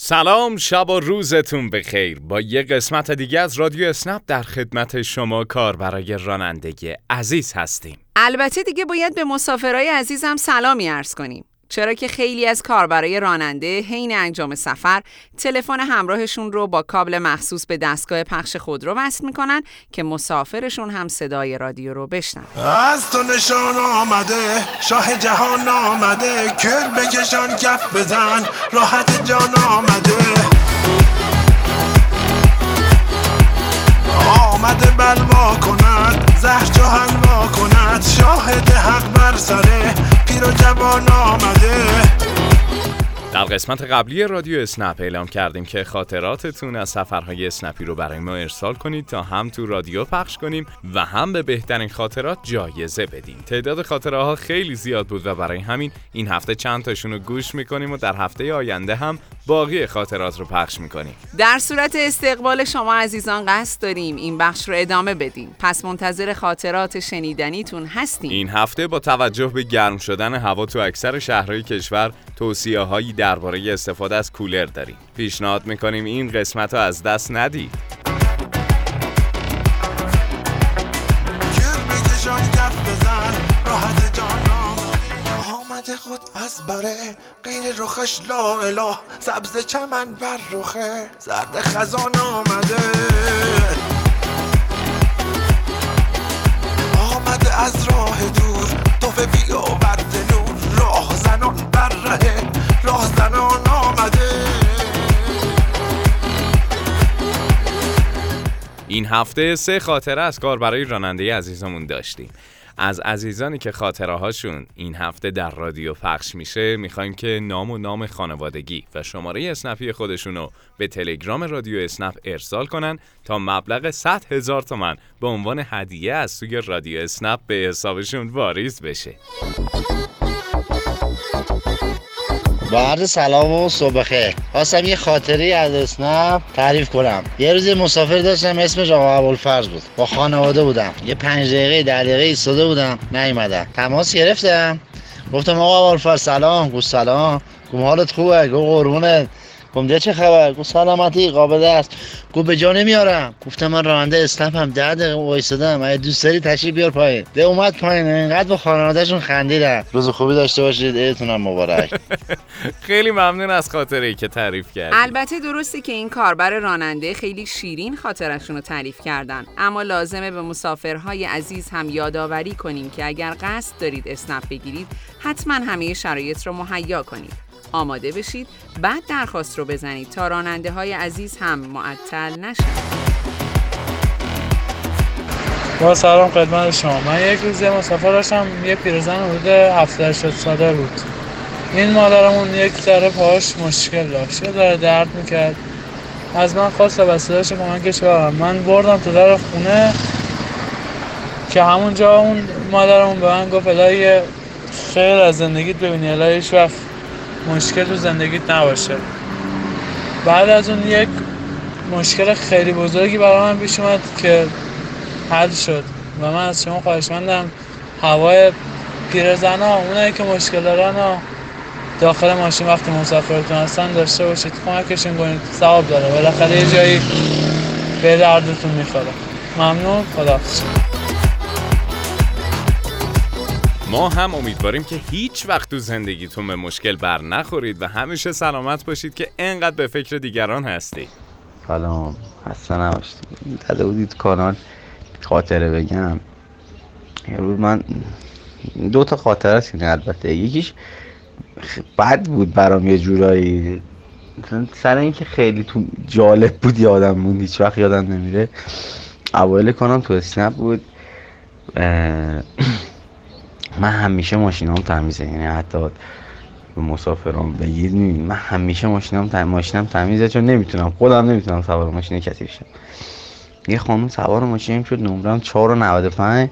سلام شب و روزتون بخیر. با یه قسمت دیگه از رادیو اسنپ در خدمت شما کار برای رانندگی عزیز هستیم. البته دیگه باید به مسافرای عزیزم سلامی ارز کنیم. چرا که خیلی از کاربرای راننده حین انجام سفر تلفن همراهشون رو با کابل مخصوص به دستگاه پخش خودرو وصل می‌کنن که مسافرشون هم صدای رادیو رو بشنن از تو نشان آمده شاه جهان آمده کر بکشان کف بزن راحت جان آمده. آمده بلوا کند زهر جهان کند شاهد حق بر سره پیر و جوان آمده. در قسمت قبلی رادیو اسنپ اعلام کردیم که خاطراتتون از سفرهای اسنپی رو برای ما ارسال کنید تا هم تو رادیو پخش کنیم و هم به بهترین خاطرات جایزه بدیم تعداد خاطره ها خیلی زیاد بود و برای همین این هفته چند تاشون رو گوش می‌کنیم و در هفته آینده هم باقی خاطرات رو پخش می‌کنیم. در صورت استقبال شما عزیزان قصد داریم این بخش رو ادامه بدیم. پس منتظر خاطرات شنیدنیتون هستیم. این هفته با توجه به گرم شدن هوا تو اکثر شهرهای کشور توصیه هایی درباره استفاده از کولر داریم. پیشنهاد می‌کنیم این قسمت رو از دست ندید. از بره. غیر رخش لا اله. سبز چمن بر رخه. زرد خزان آمده. آمده از راه دور. توفه بی نور. راه زنان بر ره راه زنان آمده. این هفته سه خاطره از کار برای راننده عزیزمون داشتیم. از عزیزانی که خاطره هاشون این هفته در رادیو پخش میشه می‌خوایم که نام و نام خانوادگی و شماره اسنپی خودشون رو به تلگرام رادیو اسنپ ارسال کنن تا مبلغ 100 هزار تومن به عنوان هدیه از سوی رادیو اسنپ به حسابشون واریز بشه. با عرض سلام و صبح خیر خواستم یه خاطره از اسنپ تعریف کنم. یه روز مسافر داشتم اسمش آقا ابوالفرز بود. با خانواده بودم. یه پنج دقیقه دقیقه ایستاده بودم. نیومدم. تماس گرفتم. گفتم آقا ابوالفرز سلام. گفت سلام. گفت حالت خوبه؟ گفت قربونت. گفتم چه خبر؟ گفت سلامتی قابل است. گفت به جا نمیارم. گفتم من راننده اسنپ هم ده دقیقه وایسادم. اگه دوست داری تشریف بیار پایین. ده اومد پایین. اینقدر با خانوادهشون خندیدن روز خوبی داشته باشید. عیدتون مبارک. خیلی ممنون از خاطره ای که تعریف کرد البته درسته که این کاربر راننده خیلی شیرین خاطرشون رو تعریف کردن. اما لازمه به مسافرهای عزیز هم یادآوری کنیم که اگر قصد دارید اسنپ بگیرید حتما همه شرایط رو مهیا کنید. آماده بشید. بعد درخواست رو بزنید تا راننده های عزیز هم معطل نشن. با سلام خدمت شما. من یک روز مسافر داشتم. یه پیرزن حدود 78 ساله بود. این مادرمون یک ذره پاش مشکل داشت. یه درد می‌کرد. از من خواست وسیلهش کمکش کردم من بردم تو در خونه که همونجا اون مادرمون به من گفت الهی خیر از زندگیت ببینی. الهی وقت مشکل تو زندگیت نباشه. بعد از اون یک مشکل خیلی بزرگی برای من پیش اومد که حل شد و من از شما خواهشمندم هوای پیرزنا اونایی که مشکل دارن و داخل ماشین وقتی مسافرتون هستن داشته باشید کمکشون کنید ثواب داره. بالاخره یه جایی به دردتون می‌خوره. ممنون. خدا ما هم امیدواریم که هیچ وقت تو زندگیتون به مشکل بر نخورید و همیشه سلامت باشید که انقدر به فکر دیگران هستی. سلام. خسته نباشید. داده بودید کانال خاطره بگم. روز من دو تا خاطره است البته. یکیش بد بود برام یه جورایی. سر اینکه خیلی تو جالب بود یادم موند هیچ وقت یادم نمیره. اوایل کنم تو اسنپ بود. من همیشه ماشینام تمیزه یعنی حتی به مسافران بگید من همیشه ماشینام تمیزه ماشینم تمیزه چون نمی‌تونم خودم نمی‌تونم سوار ماشین کسی بشم. یه خانم سوار ماشینم شد نمرم 4 و 95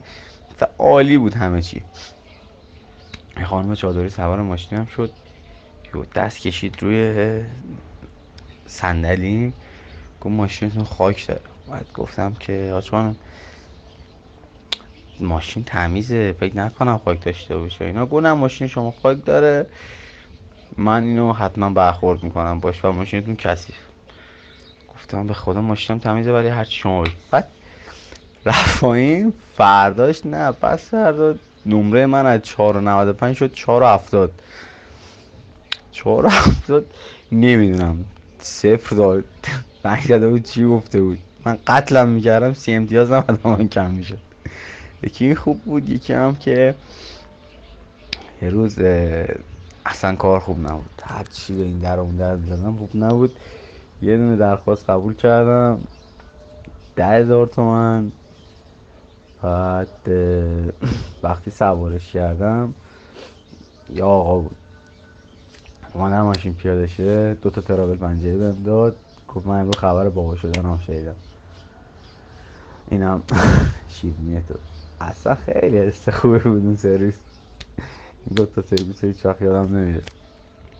و عالی بود همه چی. یه خانم چادری سوار ماشینم شد. یه دست کشید روی صندلیم گفت ماشینتون خاک داره. بعد گفتم که آجوانم ماشین تمیزه فکر نکنم خاک داشته باشه. اینا گفتم ماشین شما خاک داره. من اینو حتما برخورد می‌کنم. باش و ماشینتون کثیف. گفتم به خدا ماشینم تمیزه ولی هرچی شما بعد رفت فرداش نه پس فردا نمره من از 4.95 شد 4.70 4.70 نمی‌دونم. صفر داد رنگ زده بود چی گفته بود. من قتلم می‌کردم سی امتیاز من کم می‌شد. یکی خوب بود یکی هم که یه روز اصلا کار خوب نبود. هر چی به این در اون در بزنم خوب نبود. یه دونه درخواست قبول کردم ده هزار تومن. بعد وقتی سوارش کردم یه آقا بود. اومدم ماشین پیاده شه دو تا ترابل پنجره بهم داد. گفت من امروز خبر بابا شدن هم شنیدم. اینم شیرینیه تو. اصلا خیلی حس خوبی بود اون سرویس. دو تا سرویس هیچ وقت یادم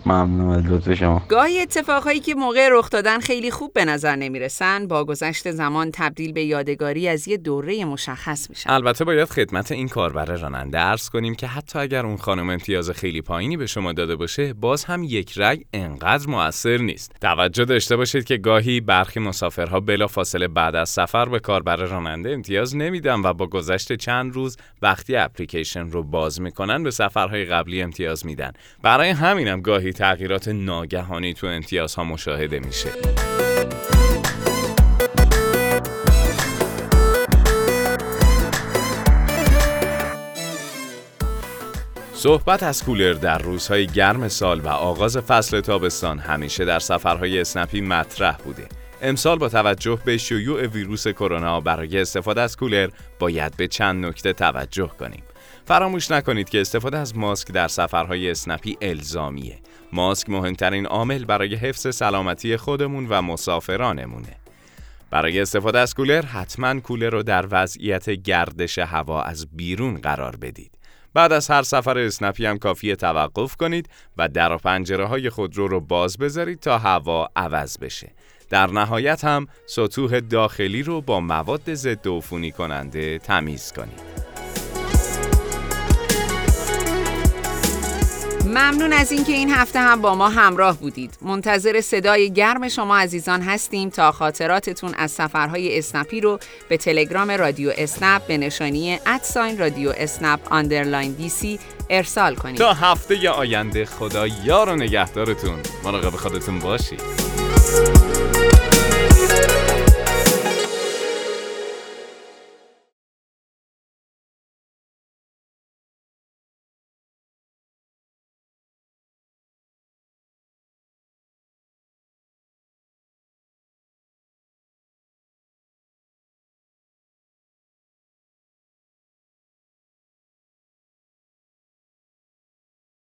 ممنون از لطف شما. گاهی اتفاقهایی که موقع رخ دادن خیلی خوب به نظر نمی‌رسن با گذشت زمان تبدیل به یادگاری از یه دوره مشخص میشن. البته باید خدمت این کاربر راننده ارز کنیم که حتی اگر اون خانم امتیاز خیلی پایینی به شما داده باشه باز هم یک رگ انقدر موثر نیست. توجه داشته باشید که گاهی برخی مسافرها بلا فاصله بعد از سفر به کاربر راننده امتیاز نمیدن و با گذشت چند روز وقتی اپلیکیشن رو باز می‌کنن به سفرهای قبلی امتیاز میدن. برای همینم گاهی تغییرات ناگهانی تو امتیازها مشاهده میشه صحبت از کولر در روزهای گرم سال و آغاز فصل تابستان همیشه در سفرهای اسنپی مطرح بوده. امسال با توجه به شیوع ویروس کرونا برای استفاده از کولر باید به چند نکته توجه کنیم. فراموش نکنید که استفاده از ماسک در سفرهای اسنپی الزامیه. ماسک مهمترین عامل برای حفظ سلامتی خودمون و مسافرانمونه. برای استفاده از کولر حتما کولر رو در وضعیت گردش هوا از بیرون قرار بدید. بعد از هر سفر اسنپی هم کافیه توقف کنید و در و پنجره های خودرو رو باز بذارید تا هوا عوض بشه. در نهایت هم سطوح داخلی رو با مواد ضد عفونی کننده تمیز کنید. ممنون از اینکه این هفته هم با ما همراه بودید. منتظر صدای گرم شما عزیزان هستیم تا خاطراتتون از سفرهای اسنپی رو به تلگرام رادیو اسنپ به نشانی at sign رادیو اسنپ underline DC ارسال کنید. تا هفته آینده خدا یار و نگهدارتون. مراقب خودتون باشید.